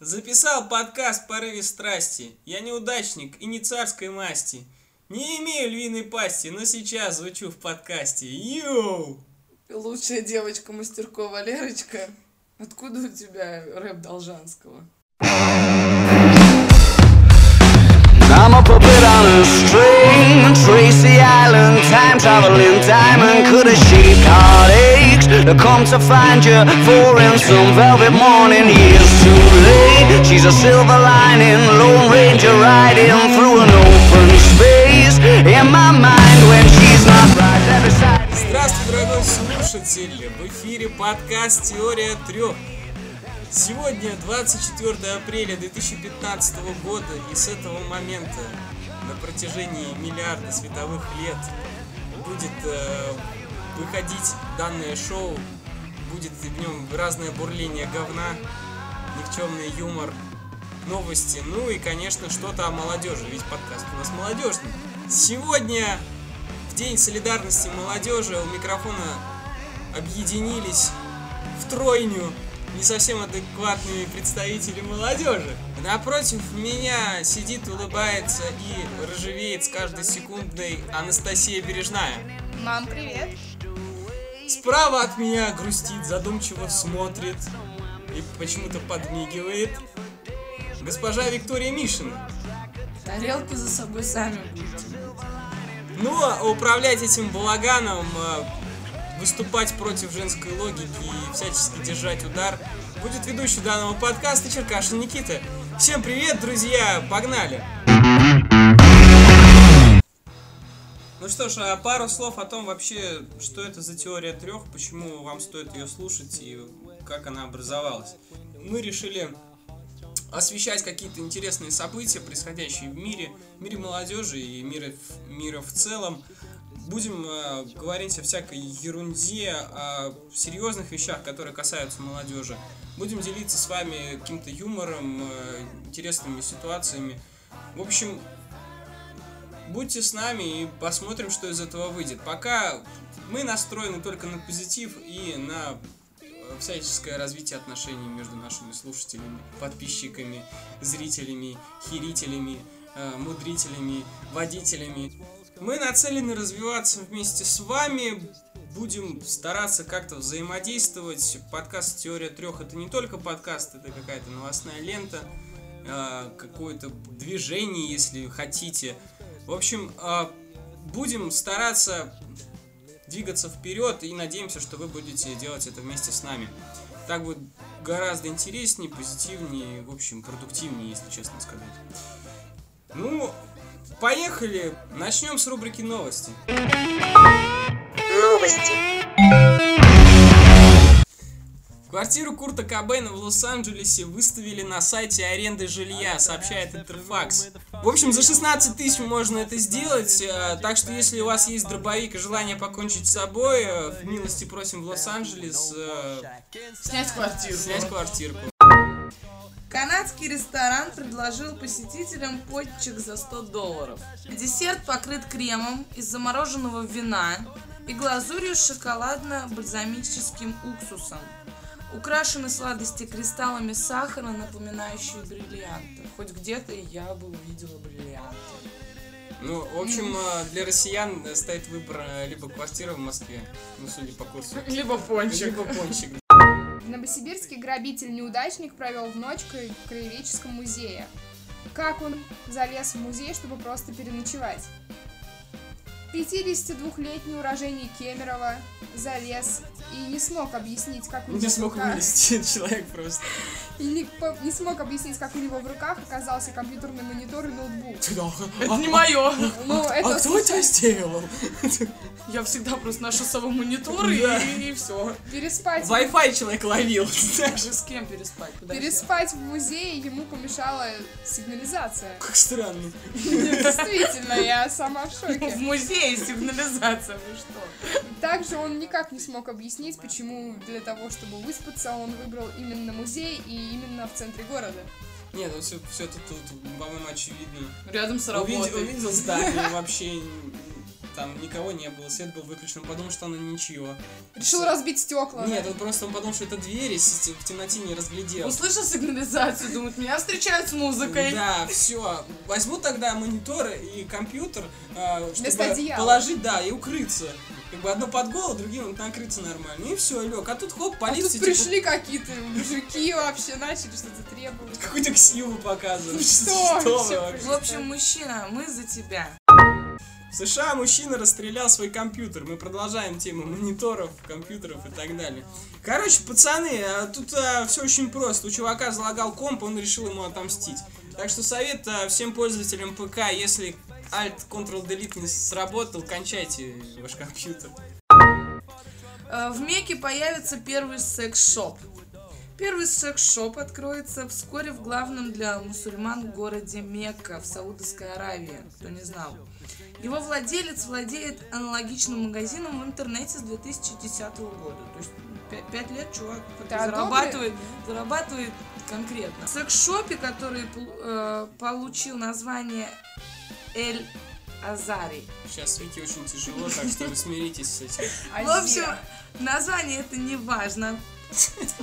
Записал подкаст порыве страсти. Я неудачник и не царской масти. Не имею львиной пасти, но сейчас звучу в подкасте. Йоу! Лучшая девочка Мастеркова Лерочка. Откуда у тебя рэп Должанского? I'm a puppet on a string Tracy Island, time traveling diamond Could have shaped heartaches To come to find you For in some velvet morning Years too late She's a silver lining Lone Ranger riding Through an open space In my mind when she's not right Every side Здравствуй, дорогой слушатель! В эфире подкаст «Теория трех». Сегодня 24 апреля 2015 года, и с этого момента на протяжении миллиарда световых лет будет э, выходить данное шоу, будет в нем разное бурление говна, никчемный юмор, новости, ну и, конечно, что-то о молодежи, ведь подкаст у нас молодежный. Сегодня, в День солидарности молодежи, у микрофона объединились в тройню не совсем адекватными представители молодежи. Напротив меня сидит, улыбается и рожевеет с каждой секундой Анастасия Бережная. Мам, привет. Справа от меня грустит, задумчиво смотрит и почему-то подмигивает госпожа Виктория Мишина. Тарелки за собой сами. Ну, а управлять этим балаганом, э, выступать против женской логики и всячески держать удар будет ведущий данного подкаста Черкашин Никита. Всем привет, друзья! Погнали! Ну что ж, а пару слов о том вообще, что это за теория трех, почему вам стоит ее слушать и как она образовалась. Мы решили освещать какие-то интересные события, происходящие в мире, в мире молодежи и мира, мира в целом. Будем э, говорить о всякой ерунде, о серьезных вещах, которые касаются молодежи. Будем делиться с вами каким-то юмором, э, интересными ситуациями. В общем, будьте с нами и посмотрим, что из этого выйдет. Пока мы настроены только на позитив и на э, всяческое развитие отношений между нашими слушателями, подписчиками, зрителями, херителями, э, мудрителями, водителями. Мы нацелены развиваться вместе с вами, будем стараться как-то взаимодействовать. Подкаст «Теория трех» — это не только подкаст, это какая-то новостная лента, э, какое-то движение, если хотите. В общем, э, будем стараться двигаться вперед и надеемся, что вы будете делать это вместе с нами. Так будет гораздо интереснее, позитивнее, в общем, продуктивнее, если честно сказать. Ну, поехали! Начнем с рубрики новости. Новости. Квартиру Курта Кобейна в Лос-Анджелесе выставили на сайте аренды жилья, сообщает Интерфакс. В общем, за 16 тысяч можно это сделать, э, так что если у вас есть дробовик и желание покончить с собой, э, в милости просим в Лос-Анджелес э, Снять квартиру. снять квартирку. Канадский ресторан предложил посетителям пончик за 100 долларов. Десерт покрыт кремом из замороженного вина и глазурью с шоколадно-бальзамическим уксусом. Украшены сладости кристаллами сахара, напоминающие бриллианты. Хоть где-то я бы увидела бриллианты. Ну, в общем, э, для россиян э, стоит выбор э, либо квартира в Москве, ну, судя по курсу, Либо пончик. либо пончик. В Новосибирске грабитель-неудачник провел в ночь в краеведческом музее. Как он залез в музей, чтобы просто переночевать? 52-летний уроженец Кемерово залез и не смог объяснить, как у него Не в смог руках- вылезти человек просто. и не, смог объяснить, как у него в руках оказался компьютерный монитор и ноутбук. Это не мое. Ну, это А кто это сделал? Я всегда просто ношу с собой монитор и, все. переспать. Wi-Fi человек ловил. Даже с кем переспать? Переспать в музее ему помешала сигнализация. Как странно. Действительно, я сама в В шоке. музее сигнализация, вы что? Также он никак не смог объяснить, почему для того, чтобы выспаться, он выбрал именно музей и именно в центре города. Нет, ну все, все тут, тут, по-моему, очевидно. Рядом с работой. Увидел, увидел здание, вообще там никого не было, свет был выключен, он подумал, что оно ничего. Решил разбить стекла. Нет, он просто он подумал, что это двери, в темноте не разглядел. Услышал сигнализацию, думает, меня встречают с музыкой. Да, все. Возьму тогда мониторы и компьютер, Вместо чтобы положить, да, и укрыться. Как бы одно под голову, другим накрыться нормально. И все, лег. А тут хоп, А полиция тут типа, пришли какие-то мужики вообще, начали что-то требовать. какую-то ксиву показывают. Что? Что вообще? В общем, мужчина, мы за тебя. В США мужчина расстрелял свой компьютер. Мы продолжаем тему мониторов, компьютеров и так далее. Короче, пацаны, а, тут все очень просто. У чувака залагал комп, он решил ему отомстить. Так что совет а, всем пользователям ПК, если Alt Ctrl Delete не сработал, кончайте ваш компьютер. Э, В Мекке появится первый секс-шоп. Первый секс-шоп откроется вскоре в главном для мусульман городе Мекка в Саудовской Аравии, кто не знал. Его владелец владеет аналогичным магазином в интернете с 2010 года. То есть 5, лет чувак Да, зарабатывает, зарабатывает конкретно. В секс-шопе, который э, получил название Эль Азари. Сейчас Вики очень тяжело, так что вы смиритесь с этим. В общем, название это не важно.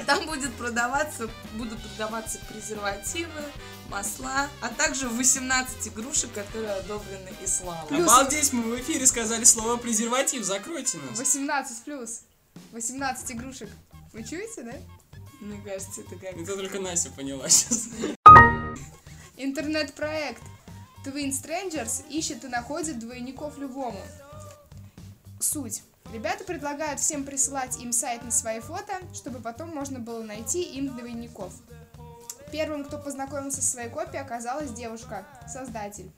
Там будет продаваться, будут продаваться презервативы, масла, а также 18 игрушек, которые одобрены исламом. Плюс- Обалдеть, мы в эфире сказали слово презерватив, закройте нас. 18 плюс. 18 игрушек. Вы чуете, да? Мне кажется, это как... Это только Настя поняла сейчас. Интернет-проект Twin Strangers ищет и находит двойников любому. Суть. Ребята предлагают всем присылать им сайт на свои фото, чтобы потом можно было найти им двойников. Первым, кто познакомился со своей копией, оказалась девушка, создатель.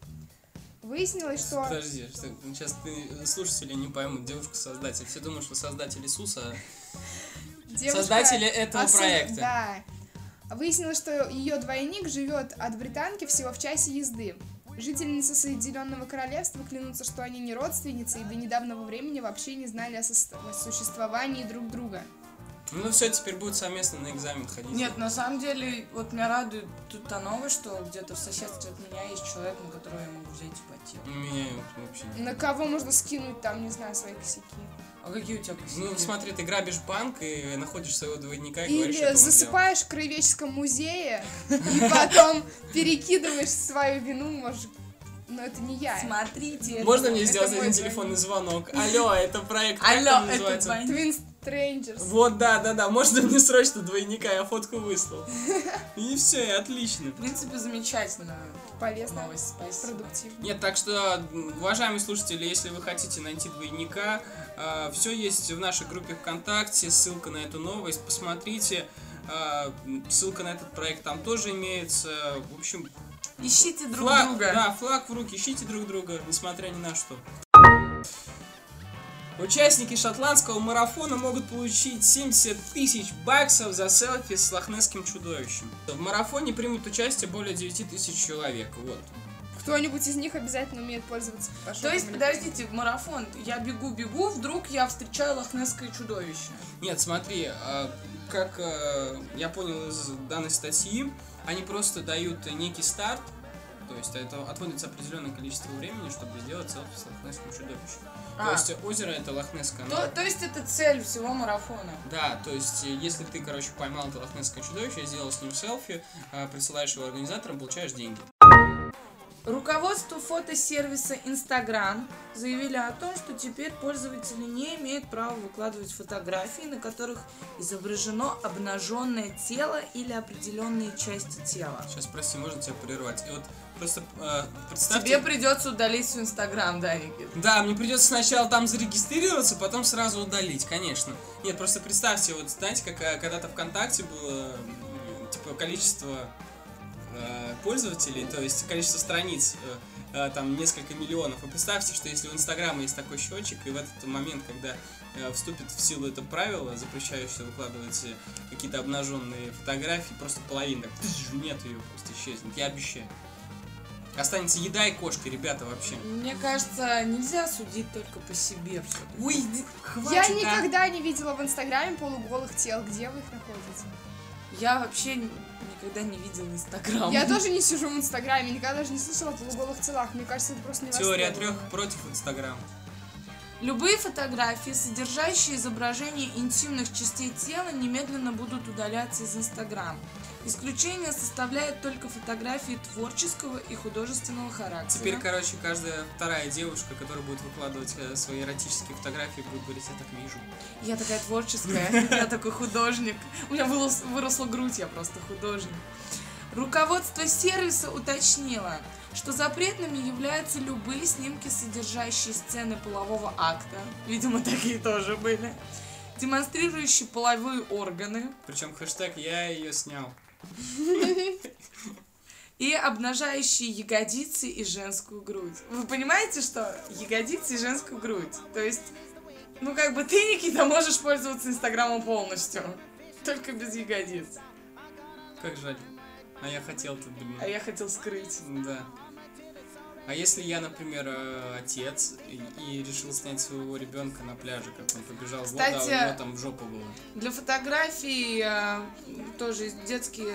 Выяснилось, что... Подожди, что, сейчас ты, слушатели не поймут, девушка-создатель. Все думают, что создатель Иисуса, девушка Создатели этого осоз- проекта. Да. Выяснилось, что ее двойник живет от британки всего в часе езды. Жительницы Соединенного Королевства клянутся, что они не родственницы и до недавнего времени вообще не знали о сос- о существовании друг друга. ну все, теперь будут совместно на экзамен ходить. Нет, на самом деле, вот меня радует тут та новость, что где-то в соседстве от меня есть человек, на которого я могу взять ипотеку. У меня вообще не- На кого можно скинуть там, не знаю, свои косяки. А какие у тебя косяки? Ну, смотри, ты грабишь банк и находишь своего двойника и говоришь, Или что это он засыпаешь в краеведческом музее и потом перекидываешь свою вину, может, но это не я. Смотрите. Можно мне сделать один телефонный звонок? Алло, это проект, Алло, это называется? Twin Strangers. Вот, да, да, да, можно мне срочно двойника, я фотку выслал. И все, и отлично. В принципе, замечательная Полезно. новость. Спасибо. Продуктивно. Нет, так что, уважаемые слушатели, если вы хотите найти двойника, все есть в нашей группе ВКонтакте, ссылка на эту новость, посмотрите. а, ссылка на этот проект там тоже имеется. В общем, Ищите друг флаг, друга. да, флаг в руки, ищите друг друга, несмотря ни на что. Участники шотландского марафона могут получить 70 тысяч баксов за селфи с лохнесским чудовищем. В марафоне примут участие более 9 тысяч человек. Вот. Кто-нибудь из них обязательно умеет пользоваться фотошопом. То есть, подождите, в марафон, я бегу-бегу, вдруг я встречаю лохнесское чудовище. Нет, смотри, а, как э, я понял из данной статьи, они просто дают некий старт, то есть это отводится определенное количество времени, чтобы сделать селфи с лохнесским чудовищем. То А. есть озеро это лохнесское, оно- То, то есть это цель всего марафона. Да, то есть э, если ты, короче, поймал это лохнесское чудовище, сделал с ним селфи, а, присылаешь его организаторам, получаешь деньги. Руководство фотосервиса Instagram заявили о том, что теперь пользователи не имеют права выкладывать фотографии, на которых изображено обнаженное тело или определенные части тела. Сейчас, прости, можно тебя прервать? И вот просто э, представьте... Тебе придется удалить свой Инстаграм, да, Никит? Да, мне придется сначала там зарегистрироваться, потом сразу удалить, конечно. Нет, просто представьте, вот знаете, как э, когда-то ВКонтакте было типа количество э, пользователей, то есть количество страниц, э, э, там несколько миллионов. И представьте, что если у Инстаграма есть такой счетчик, и в этот момент, когда э, вступит в силу это правило, запрещающее выкладывать э, какие-то обнаженные фотографии, просто половина так, нет ее, просто исчезнет, я обещаю. Останется еда и кошка, ребята, вообще. Мне кажется, нельзя судить только по себе. Ой, хватит, Я а. никогда не видела в Инстаграме полуголых тел. Где вы их находите? Я вообще никогда не видела Инстаграм. Я тоже не сижу в Инстаграме, никогда даже не слышала о полуголых телах. Мне кажется, это просто не Теория трех против Инстаграма. Любые фотографии, содержащие изображение интимных частей тела, немедленно будут удаляться из Инстаграм. Исключение составляет только фотографии творческого и художественного характера. Теперь, короче, каждая вторая девушка, которая будет выкладывать э, свои эротические фотографии, будет говорить, я так вижу. Я такая творческая, я такой художник. У меня вырос- выросла грудь, я просто художник. Руководство сервиса уточнило, что запретными являются любые снимки, содержащие сцены полового акта, видимо, такие тоже были, демонстрирующие половые органы Причем хэштег «я ее снял». и обнажающие ягодицы и женскую грудь. Вы понимаете, что ягодицы и женскую грудь? То есть, ну как бы ты, Никита, можешь пользоваться Инстаграмом полностью, только без ягодиц. Как жаль. А я хотел-то, блин. А я хотел скрыть. Да. А если я, например, э, отец и, и решил снять своего ребенка на пляже, как он побежал в воду, а у него там жопа была. Для фотографий э, тоже детские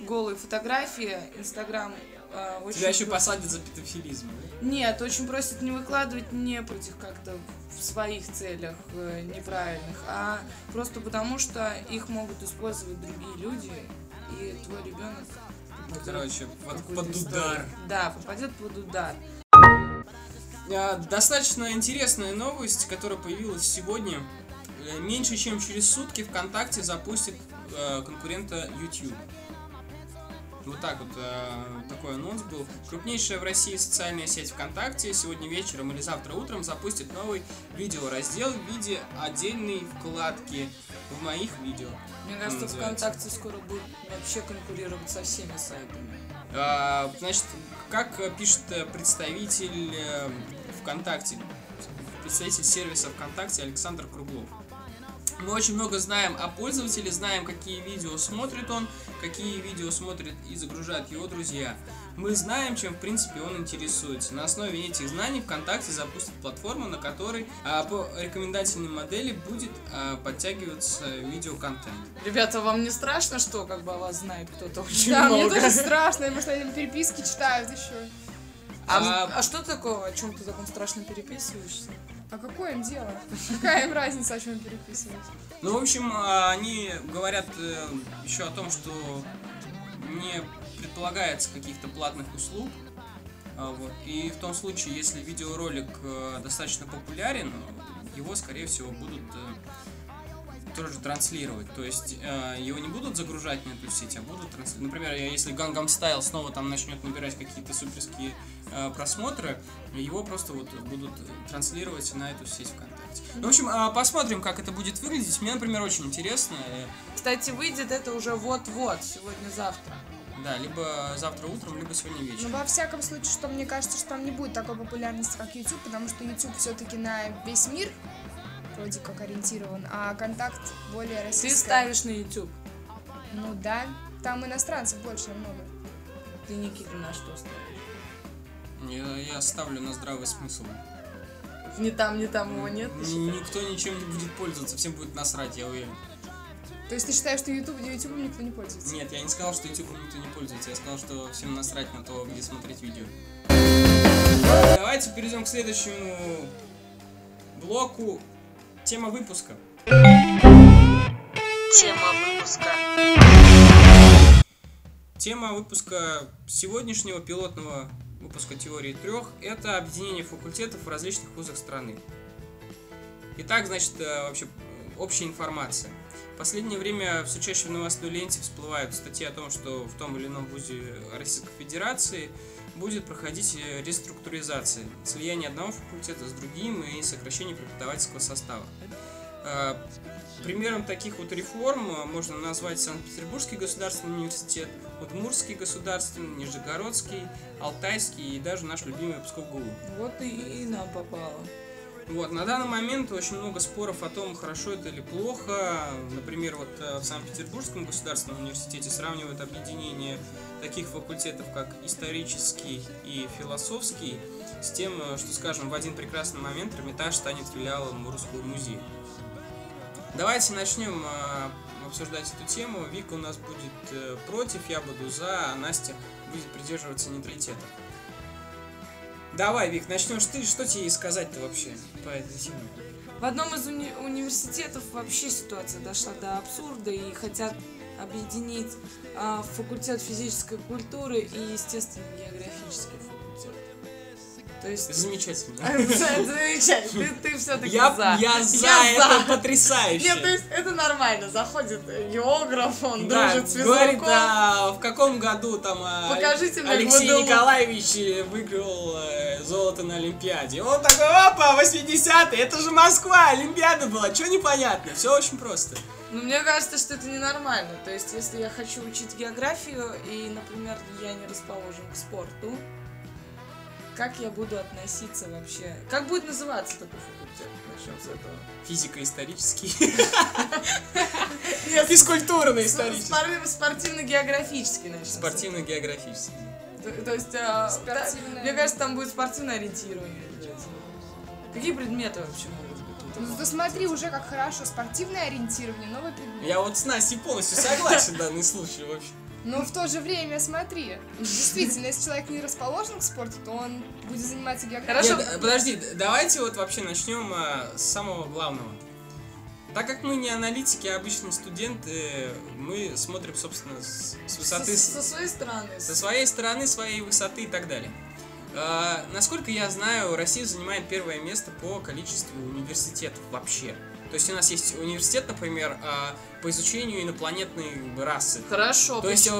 голые фотографии Инстаграм э, очень Тебя еще просит- посадят за педофилизм. да? Нет, очень просят не выкладывать не против как-то в своих целях э, неправильных, а просто потому что их могут использовать другие люди, и твой ребенок Короче, в под, под удар. Да, попадет под удар. Достаточно интересная новость, которая появилась сегодня. Э, Меньше чем через сутки ВКонтакте запустит э, конкурента YouTube. Вот так вот э, такой анонс был. Крупнейшая в России социальная сеть ВКонтакте сегодня вечером или завтра утром запустит новый видеораздел в виде отдельной вкладки в моих видео. Мне кажется, называется. ВКонтакте скоро будет вообще конкурировать со всеми сайтами. А, Значит, как пишет представитель э, ВКонтакте, представитель сервиса ВКонтакте Александр Круглов. Мы очень много знаем о пользователе, знаем, какие видео смотрит он, какие видео смотрят и загружают его друзья. Мы знаем, чем, в принципе, он интересуется. На основе этих знаний ВКонтакте запустит платформу, на которой а, по рекомендательной модели будет а, подтягиваться видеоконтент. Ребята, вам не страшно, что как бы о вас знает кто-то очень Да, много? мне тоже страшно, потому что они переписки читают еще. А, А- а что такого? О чем ты таком страшно переписываешься? А какое им дело? Какая им разница, о чем переписывать? Ну, в общем, а, они говорят э, еще о том, что не предполагается каких-то платных услуг. А, вот. И в том случае, если видеоролик э, достаточно популярен, его, скорее всего, будут э, тоже транслировать. То есть э, его не будут загружать на эту сеть, а будут транслировать. Например, если Gangnam Style снова там начнет набирать какие-то суперские э, просмотры, его просто вот будут транслировать на эту сеть ВКонтакте. Ну, в общем, а, посмотрим, как это будет выглядеть. Мне, например, очень интересно. Э, Кстати, выйдет это уже вот-вот, сегодня-завтра. Да, либо завтра утром, либо сегодня вечером. Ну, во всяком случае, что мне кажется, что там не будет такой популярности, как YouTube, потому что YouTube все-таки на весь мир вроде как ориентирован, а контакт более Ты российский. ставишь на YouTube. Ну да, там иностранцев больше намного. Ты, Никита, на что ставишь? Я, я ставлю на здравый смысл. Ни там, ни там его нет? ты? Никто ничем не будет пользоваться, всем будет насрать, я уверен. То есть ты считаешь, что YouTube, YouTube никто не пользуется? Нет, я не сказал, что YouTube никто не пользуется, я сказал, что всем насрать на то, где смотреть видео. Давайте перейдем к следующему блоку. Тема выпуска. Тема выпуска. Тема выпуска сегодняшнего пилотного выпуска теории трех – это объединение факультетов в различных вузах страны. Итак, значит, э, вообще общая информация. В последнее время все чаще в новостной ленте всплывают статьи о том, что в том или ином вузе Российской Федерации будет проходить э, реструктуризация, слияние одного факультета с другим и сокращение преподавательского состава. Э, Примером таких вот реформ э, можно назвать Санкт-Петербургский государственный университет, Удмуртский государственный, Нижегородский, Алтайский и даже наш любимый Псков ГУ. Вот и нам попало. Вот, на данный момент очень много споров о том, хорошо это или плохо. Например, вот э, в Санкт-Петербургском государственном университете сравнивают объединение таких факультетов, как исторический и философский, с тем, э, что, скажем, в один прекрасный момент Эрмитаж станет филиалом Русского музея. Давайте начнем э, обсуждать эту тему. Вика у нас будет против, я буду за, а Настя будет придерживаться нейтралитета. Давай, Вик, начнешь ты. Что тебе сказать-то вообще по этой теме? В одном из уни- университетов вообще ситуация дошла до абсурда и хотят объединить а, факультет физической культуры и естественно-географический факультет. То есть... Замечательно. Замечательно, ты, ты все-таки Я, за. я за, это потрясающе. Нет, то есть это нормально. Заходит географ, он Да, дружит с говорит, физруком. а, в каком году там а, Покажите Алексей. Николаевич э, выиграл э, золото на Олимпиаде. Он такой, опа, 80-е, это же Москва, Олимпиада была, что непонятно, все очень просто. Ну, мне кажется, что это ненормально. То есть, если я хочу учить географию, и, например, я не расположен к спорту, как я буду относиться вообще? Как будет называться такой факультет? Начнем с этого. Физико-исторический. Физкультурно-исторический. спор- Спортивно-географический начнем. Спортивно-географический. То, есть, а, мне кажется, там будет спортивное ориентирование. Какие предметы вообще могут быть? Ну, зато смотри, уже как хорошо. Спортивное ориентирование, новый предмет. Я вот с Настей полностью согласен в данный случай вообще. Но в то же время, смотри, действительно, если человек не расположен к спорту, то он будет заниматься географией. Хорошо. Нет, подожди, давайте вот вообще начнем а, с самого главного. Так как мы не аналитики, а обычные студенты, мы смотрим, собственно, с, с высоты, Со, со своей стороны. со своей стороны, своей высоты и так далее. А, насколько я знаю, Россия занимает первое место по количеству университетов вообще. То есть у нас есть университет, например, а, по изучению инопланетной расы. Хорошо. То есть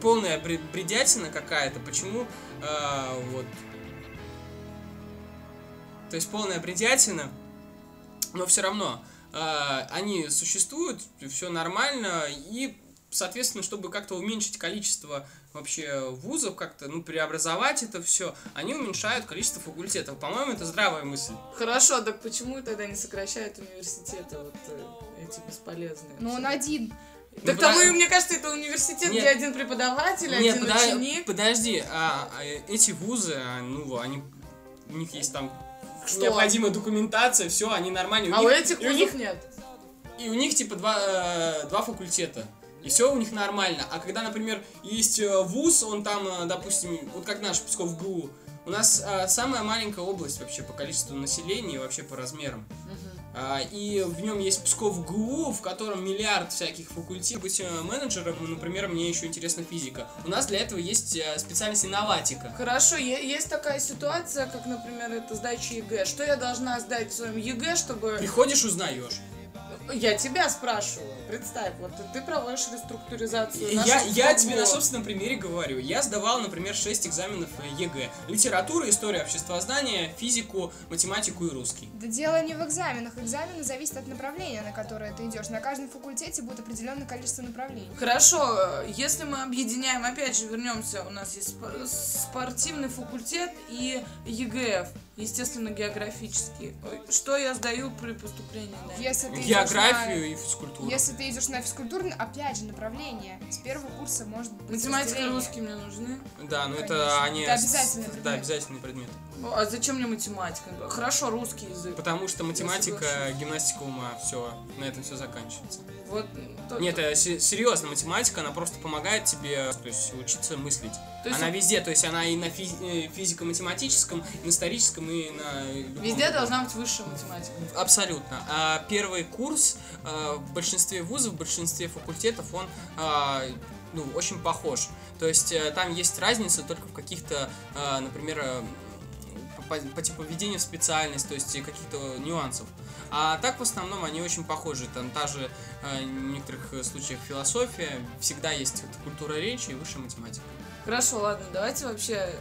полная бре- бредятина какая-то. Почему э, вот? То есть полная бредятина, но все равно э, они существуют, все нормально и соответственно, чтобы как-то уменьшить количество вообще вузов, как-то, ну, преобразовать это все, они уменьшают количество факультетов. По-моему, это здравая мысль. Хорошо, так почему тогда не сокращают университеты вот э, эти бесполезные? Но он один. Так Ну, там, подо- мне кажется, это университет, Нет. где один преподаватель, Нет, один пода- ученик. подожди, а, а, эти вузы, а, ну, они, у них есть там Что? необходимая документация, все, они нормальные. А у них- этих и у вузов них, нет. и у них типа два, э, два факультета. И все у них нормально. А когда, например, есть э, вуз, он там, э, допустим, вот как наш ПсковГУ, у нас э, самая маленькая область вообще по количеству населения и вообще по размерам. А, и в нем есть ПсковГУ, в котором миллиард всяких факультетов. Быть менеджером, например, мне еще интересна физика. У нас для этого есть специальность инноватика. Хорошо, есть такая ситуация, как, например, это сдача ЕГЭ. Что я должна сдать в своем ЕГЭ, чтобы... Приходишь, узнаешь. Я тебя спрашиваю. Представь, вот ты проводишь реструктуризацию Я, я тебе на собственном примере говорю. Я сдавал, например, 6 экзаменов э, ЕГЭ. Литература, история обществознания, физику, математику и русский. Да дело не в экзаменах. Экзамены зависят от направления, на которое ты идешь. На каждом факультете будет определенное количество направлений. Хорошо, э, если мы объединяем, опять же, вернемся, у нас есть спо- спортивный факультет и ЕГФ, естественно, географический. Ой, Что я сдаю при поступлении на это? Если ты Географию на- и физкультуру. Если ты идешь на физкультурный, опять же, направление. С первого курса может быть Математика и русский мне нужны. Да, но Конечно. это они... Это с- обязательный Да, предмет. обязательный предмет. Ну, А зачем мне математика? Хорошо, русский язык. Потому что математика, гимнастика ума, все, на этом все заканчивается. Вот, то- Нет, э, се- серьезно, математика, она просто помогает тебе, то есть, учиться мыслить. То есть- она везде, то есть она и на физи- э, физико-математическом, и на историческом, и на любом Везде другом. должна быть высшая математика. Абсолютно. А первый курс э, в большинстве вузов, в большинстве факультетов, он а, ну, очень похож. То есть э, там есть разница только в каких-то, э, например, э, по, по типу введения в специальность, то есть и каких-то нюансов. А так в основном они очень похожи. Там та же э, в некоторых случаях философия, всегда есть вот культура речи и высшая математика. Хорошо, ладно, давайте вообще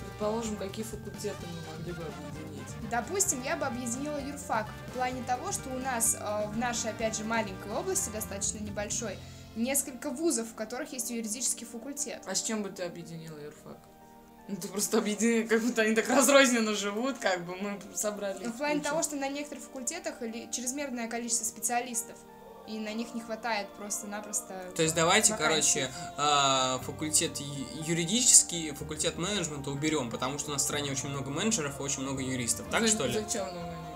предположим, какие факультеты мы могли бы объединить. Допустим, я бы объединила юрфак в плане того, что у нас э, в нашей, опять же, маленькой области, достаточно небольшой, несколько вузов, в которых есть юридический факультет. А с чем бы ты объединила юрфак? Ну, ты просто объединила, как будто они так разрозненно живут, как бы мы собрали. Ну, в плане кучу. того, что на некоторых факультетах или чрезмерное количество специалистов, и на них не хватает просто-напросто... То есть давайте, Вакансии. короче, а, факультет юридический, факультет менеджмента уберем, потому что у нас в стране очень много менеджеров и очень много юристов. Так что ли? Зачем нам они?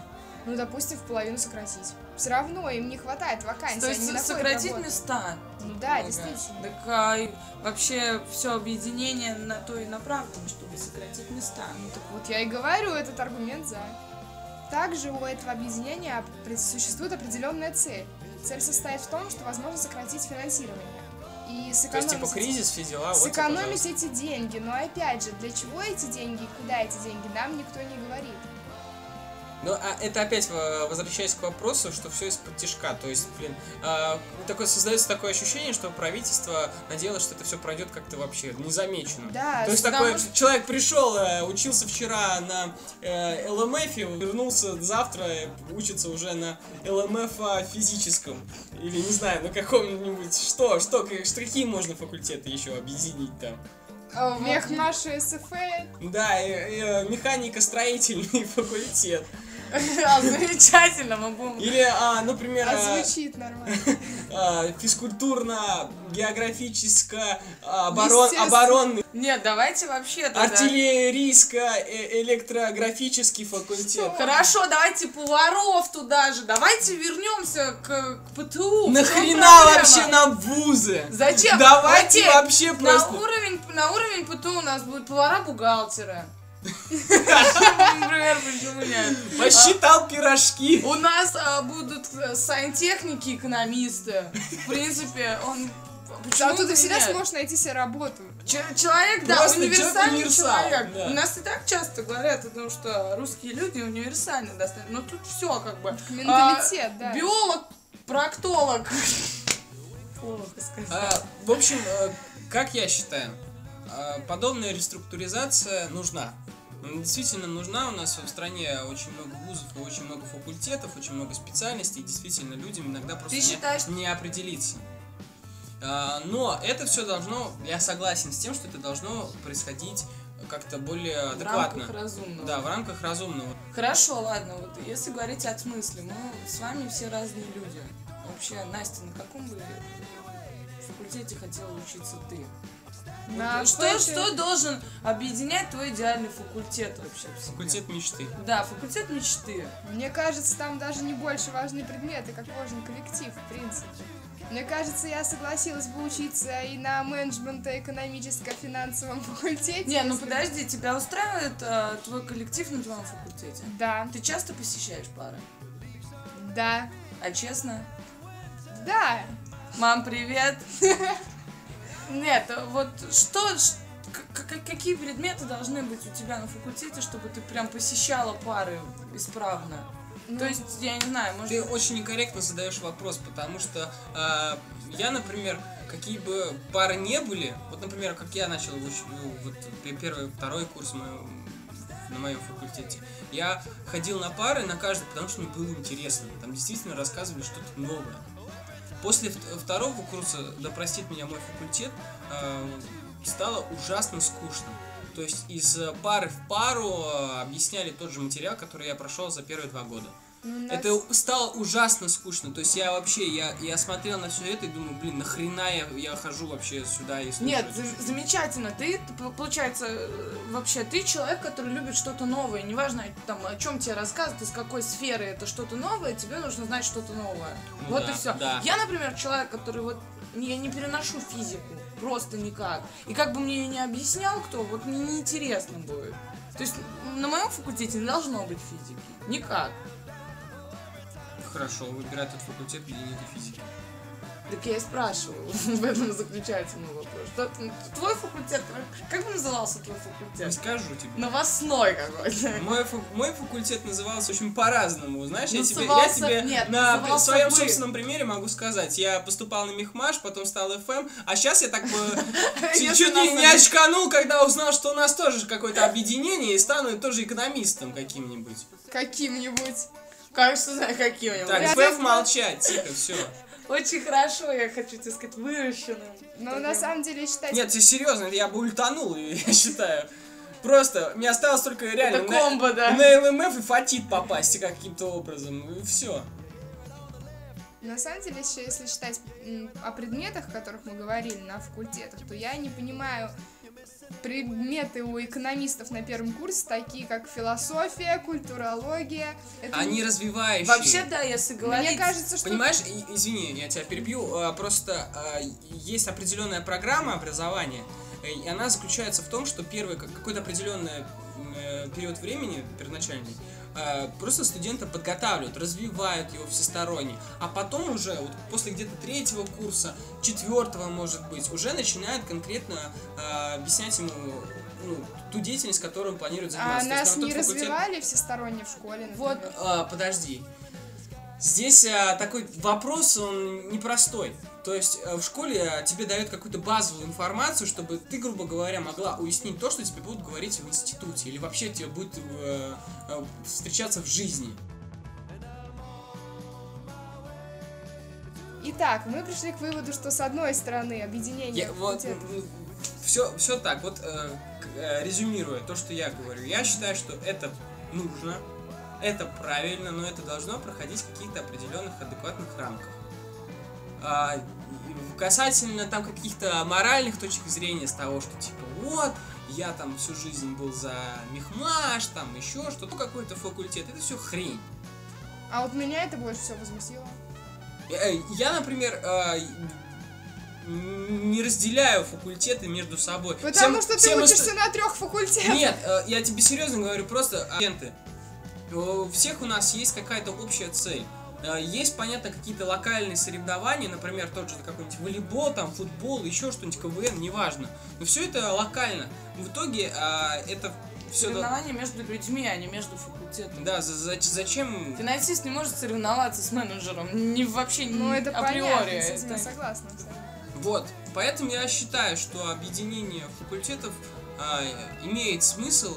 Ну, допустим, в половину сократить. Все равно им не хватает вакансий. То есть сократить места. Ну да, Много. действительно. Так а, вообще все объединение на то и направлено, чтобы сократить места. Ну, так вот я и говорю, этот аргумент за. Также у этого объединения существует определенная цель. Цель состоит в том, что возможно сократить финансирование. И То есть, сэкономить, типа, кризис, все дела, вот сэкономить пожалуйста. эти деньги. Но опять же, для чего эти деньги и куда эти деньги, нам никто не говорит. Ну, а это опять э, возвращаясь к вопросу, что все из-под тяжка. То есть, блин, а, такое, создается такое ощущение, что правительство надеялось, что это все пройдет как-то вообще незамеченно. Да, То есть такой что- человек пришел, э, учился вчера на э, ЛМФ, вернулся завтра, э, учится уже на ЛМФ а, физическом. Или не знаю, на каком-нибудь. Что, что, какие можно факультеты еще объединить там? А, Мех наши СФ. Да, э, механико-строительный факультет. Замечательно, мы будем... Или, а, например, А э, звучит нормально. а, физкультурно-географическо оборон, оборонный, Нет, давайте вообще тогда... артиллерийско-электрографический факультет. Хорошо, давайте поваров туда же. Давайте вернемся к, к ПТУ. Нахрена вообще нам вузы? Зачем? Давайте вообще На просто... уровень, на уровень ПТУ у нас будут повара-бухгалтеры. Например, почему нет? Посчитал пирожки. У нас а, будут э, сантехники, экономисты. В принципе, он... Почему Зато ты бы всегда нет? сможешь найти себе работу. Че- Человек, да, Просто универсальный человек-универсал, человек. да. У нас и так часто говорят о том, что русские люди универсальны достаточно. Но тут все как бы. Менталитет, А, да. Биолог, проктолог. Плохо. А, в общем, э, как я считаю, э, подобная реструктуризация нужна. М, Действительно нужна, у нас в стране очень много вузов и очень много факультетов, очень много специальностей, и действительно людям иногда просто Ты не- считаешь- не, определиться. А, Но это все должно, я согласен с тем, что это должно происходить как-то более В адекватно. рамках разумного. Да, в рамках разумного. Хорошо, ладно, вот если говорить от смысла, мы с вами все разные люди. Вообще, Настя, на каком бы факультете хотела учиться ты? На что, фэшн- что должен объединять твой идеальный факультет вообще? Факультет мечты. Да, факультет мечты. Мне кажется, там даже не больше важны предметы, как важен коллектив, в принципе. Мне кажется, я согласилась бы учиться и на менеджментно-экономическо-финансовом факультете. Не, ну подожди, тебя устраивает э, твой коллектив на твоем факультете? Да, Ты часто посещаешь пары? да, А честно? да. Мам, привет! Нет, вот что, какие предметы должны быть у тебя на факультете, чтобы ты прям посещала пары исправно? То есть, я не знаю, может... Ты очень некорректно задаешь вопрос, потому что а, я, например, какие бы пары не были, вот, например, как я начал ну, вот, пе- первый, второй курс моего- на моем факультете, я ходил на пары на каждый, потому что мне было интересно. Там действительно рассказывали что-то новое. После вт- второго курса, да простит меня мой факультет, а, стало ужасно скучно. То есть из э, пары в пару э, объясняли тот же материал, который я прошел за первые два года. Ну, нас- Это стало ужасно скучно. То есть я вообще, я, я смотрел на все это и думаю, блин, нахрена я, я хожу вообще сюда и слушаю. Нет, замечательно. Ты, получается, э, вообще, ты человек, который любит что-то новое. Неважно, там, о чем тебе рассказывают, из какой сферы это что-то новое, тебе нужно знать что-то новое. Ну вот да, и все. да. Я, например, человек, который вот я не переношу физику. Просто никак. И как бы мне ее не объяснял кто, вот мне неинтересно будет. То есть на моем факультете не должно быть физики. Никак. Хорошо, выбирай тот факультет, где нет физики. Так я и спрашиваю, в этом заключается мой вопрос. Что, твой факультет, как назывался твой Не факультет? скажу тебе. Новостной какой-то. Мой, фа- мой факультет назывался очень по-разному. Знаешь, я тебе, я Назывался- тебе нет, на назывался своем бы- собственном примере могу сказать. Я поступал на Мехмаш, потом стал ФМ, а сейчас я так бы чуть не, очканул, когда узнал, что у нас тоже какое-то объединение и стану тоже экономистом каким-нибудь. Каким-нибудь. Кажется, знаю, какие у него. Так, знаю. молчать, тихо, все. Очень хорошо, я хочу тебе сказать, выращенным. Но на самом деле считать... Нет, ты серьезно, я бы ультанул, я считаю. Просто мне осталось только реально Это на- комбо, да. на ЛМФ и фатит попасть каким-то образом, и все. На самом деле, еще если считать о предметах, о которых мы говорили на факультетах, то я не понимаю, предметы у экономистов на первом курсе, такие как философия, культурология. Это Они развивающие. Вообще, да, если говорить... Мне кажется, что... Понимаешь, извини, я тебя перебью, а, просто а, есть определенная программа образования, э, и она заключается в том, что первый как- какой-то определенный э, период времени, первоначальный, а, просто студента подготавливают, развивают его всесторонне, а потом уже, вот после где-то третьего курса, четвертого, может быть, уже начинают конкретно а, объяснять ему ну, ту деятельность, которой он планирует А заниматься. Есть нас не факультет- развивали всесторонне в школе, Вот, например? а, подожди. Здесь а, такой вопрос, он непростой. То есть а, в школе а, тебе дают какую-то базовую информацию, чтобы ты, грубо говоря, могла уяснить то, что тебе будут говорить в институте, или вообще тебе будет э, э, встречаться в жизни. Итак, мы пришли к выводу, что с одной стороны объединение Я, вот, все, все так, вот э, э, резюмируя то, что я говорю, я считаю, что это нужно, это правильно, но это должно проходить в каких-то определенных адекватных рамках. А, касательно там каких-то моральных точек зрения с того, что типа вот, я там всю жизнь был за мехмаш, там еще что-то, какой-то факультет, это все хрень. А вот меня это больше всего возмутило. Э, Я, например, э, не разделяю факультеты между собой. Потому Всем- что ты всем учишься на трех факультетах. Нет, э, я тебе серьезно говорю, просто агенты. У всех у нас есть какая-то общая цель. Э, Есть, понятно, какие-то локальные соревнования, например, тот же какой-нибудь волейбол, там, футбол, еще что-нибудь, КВН, неважно. Но все это локально. В итоге а, это все... соревнования между людьми, а не между факультетами. Да, за- за- зачем... Финансист не может соревноваться с менеджером. Не вообще Ну, это априори. понятно, с этим я Это- согласна. Вот, поэтому я считаю, что объединение факультетов а, имеет смысл,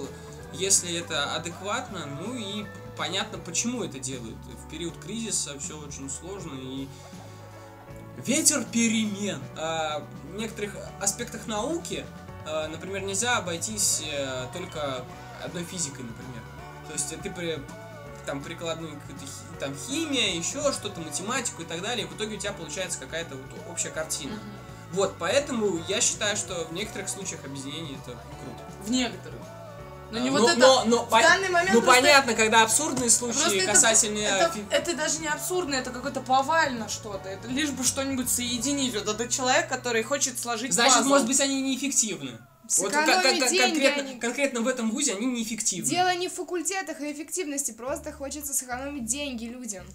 если это адекватно, ну и понятно, почему это делают. В период кризиса все очень сложно и ветер перемен. А, в некоторых аспектах науки, а, например, нельзя обойтись э, только одной физикой, например. То есть ты при там прикладную там химия, еще что-то, математику и так далее, и в итоге у тебя получается какая-то вот общая картина. Вот, поэтому я считаю, что в некоторых случаях объединение это круто. В некоторых. Но не А, вот но, это... но- но в данный момент ну просто- понятно, когда абсурдные случаи Просто это- касательно это, фи- это даже не абсурдно, это какое-то повально что-то. Это лишь бы что-нибудь соединить. Вот это человек, который хочет сложить Значит, пазл. может быть, они неэффективны. Вот Сэкономить кон- деньги конкретно, они- конкретно в этом вузе они неэффективны. Дело не в факультетах и эффективности, просто хочется сэкономить деньги людям.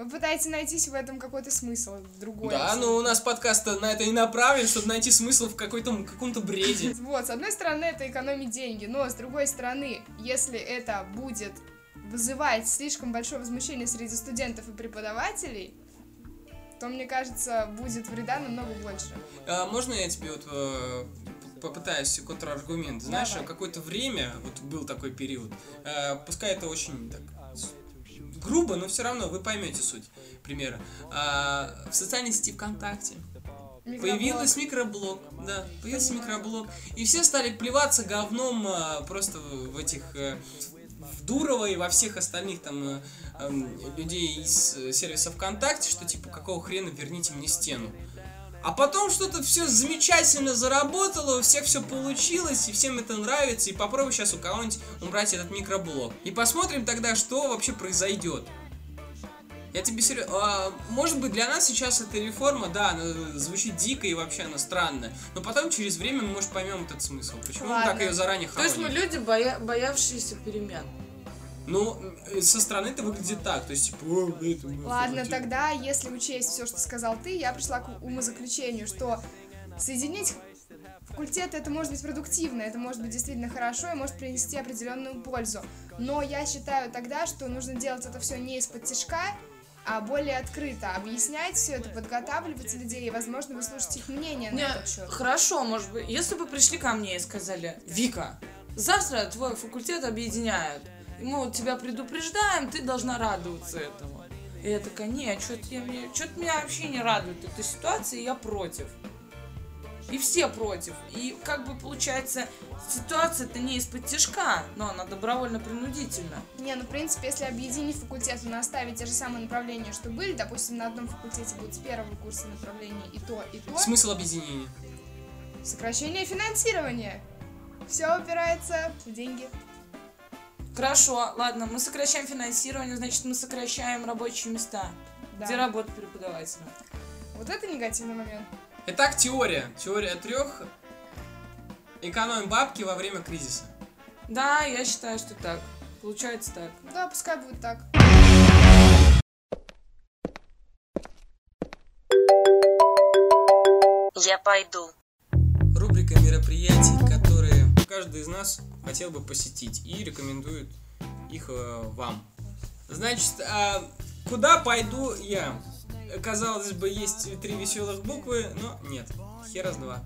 Вы пытаетесь найти в этом какой-то смысл другой. Да, ну у нас подкаст на это и направлен, чтобы найти смысл в какой-то каком-то бреде. Вот, с одной стороны, это экономить деньги, но с другой стороны, если это будет вызывать слишком большое возмущение среди студентов и преподавателей, то, мне кажется, будет вреда намного больше. А, можно я тебе вот э, попытаюсь контраргумент? Знаешь, какое-то время, вот был такой период, э, пускай это очень так грубо, но все равно вы поймете суть примера. А, в социальной сети ВКонтакте Микроблог. Появилась микроблог, да, появился микроблог. И все стали плеваться говном а, просто в этих э, в Дурова и во всех остальных там э, эм, людей из э, сервиса ВКонтакте, что типа какого хрена верните мне стену. А потом что-то все замечательно заработало, у всех все получилось, и всем это нравится, и попробуй сейчас у кого-нибудь убрать этот микроблог. И посмотрим тогда, что вообще произойдет. Я тебе серьезно... может быть, для нас сейчас эта реформа, да, она звучит дико и вообще она странная. Но потом, через время, мы, может, поймем этот смысл. Почему мы Ладно. так ее заранее То есть мы хороним? люди, боя- боявшиеся перемен. Ну, э, со стороны это выглядит так. То есть, типа, «О, это мы Ладно, факультет». тогда, если учесть все, что сказал ты, я пришла к умозаключению, что соединить факультеты это может быть продуктивно, это может быть действительно хорошо и может принести определенную пользу. Но я считаю тогда, что нужно делать это все не из-под тяжка, а более открыто, объяснять все это, подготавливать людей, и, возможно, выслушать их мнение на Не, этот счет. хорошо, может быть, если бы пришли ко мне и сказали, Вика, завтра твой факультет объединяют, мы вот тебя предупреждаем, ты должна радоваться этому. И я такая, нет, что-то меня, что-то меня вообще не радует эта ситуация, и я против. И все против. И как бы получается, ситуация-то не из-под тяжка, но она добровольно-принудительно. Не, ну, в принципе, если объединить факультеты, но оставить те же самые направления, что были, допустим, на одном факультете будет с первого курса направления и то, и то, Смысл объединения. сокращение финансирования. Все упирается в деньги. Хорошо, ладно, мы сокращаем финансирование, значит, мы сокращаем рабочие места. Да. Где работа преподавателя? Вот это негативный момент. Итак, теория. Теория трех. Экономим бабки во время кризиса. Да, я считаю, что так. Получается так. Да, пускай будет так. Я пойду. Рубрика мероприятий, которые каждый из нас хотел бы посетить и рекомендует их э, вам. Значит, а куда пойду я? Казалось бы, есть три веселых буквы, но нет, хера с два.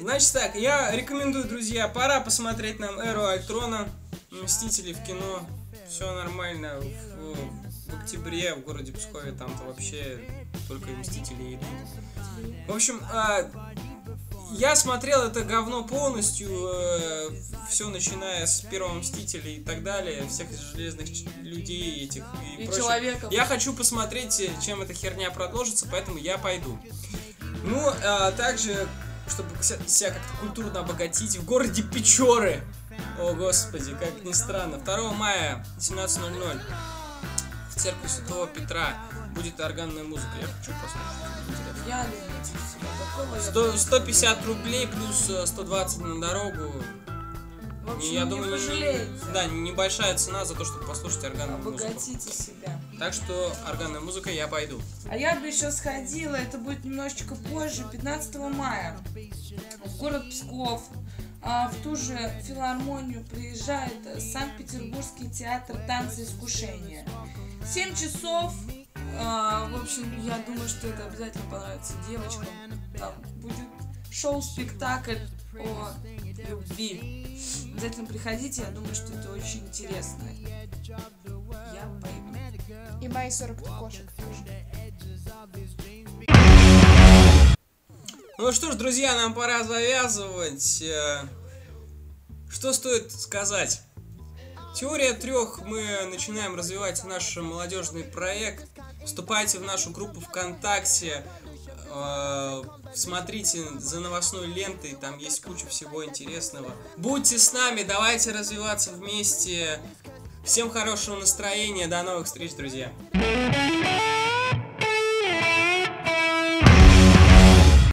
Значит так, я рекомендую, друзья, пора посмотреть нам Эру Альтрона, Мстители в кино, все нормально. В, в октябре в городе Пскове там-то вообще только Мстители идут. В общем, а, я смотрел это говно полностью, все начиная с первого Мстителя и так далее, всех железных людей этих и, И прочее. человеков. Я хочу посмотреть, э, чем эта херня продолжится, поэтому я пойду. Ну, а также, чтобы себя как-то культурно обогатить, в городе Печоры. О, господи, как ни странно. 2 мая, 17.00, в церкви Святого Петра будет органная музыка. Я хочу послушать. Я 100 150 рублей плюс э, 120 на дорогу. В общем, я не думаю, пожалеете. да, небольшая цена за то, чтобы послушать органную музыку. Обогатите себя. Так что органная музыка я пойду. А я бы еще сходила, это будет немножечко позже, 15 мая, в город Псков. А, в ту же филармонию приезжает э, Санкт-Петербургский театр танца искушения. 7 часов. А, в общем, я думаю, что это обязательно понравится девочкам. Там будет шоу-спектакль о любви. Обязательно приходите, я думаю, что это очень интересно. Я пойду. И мои 40 кошек тоже. Ну что ж, друзья, нам пора завязывать. Э, Что стоит сказать? Теория трех мы начинаем развивать наш молодежный проект. Вступайте в нашу группу ВКонтакте. э, Смотрите за новостной лентой, там есть куча всего интересного. Будьте с нами, давайте развиваться вместе. Всем хорошего настроения, до новых встреч, друзья.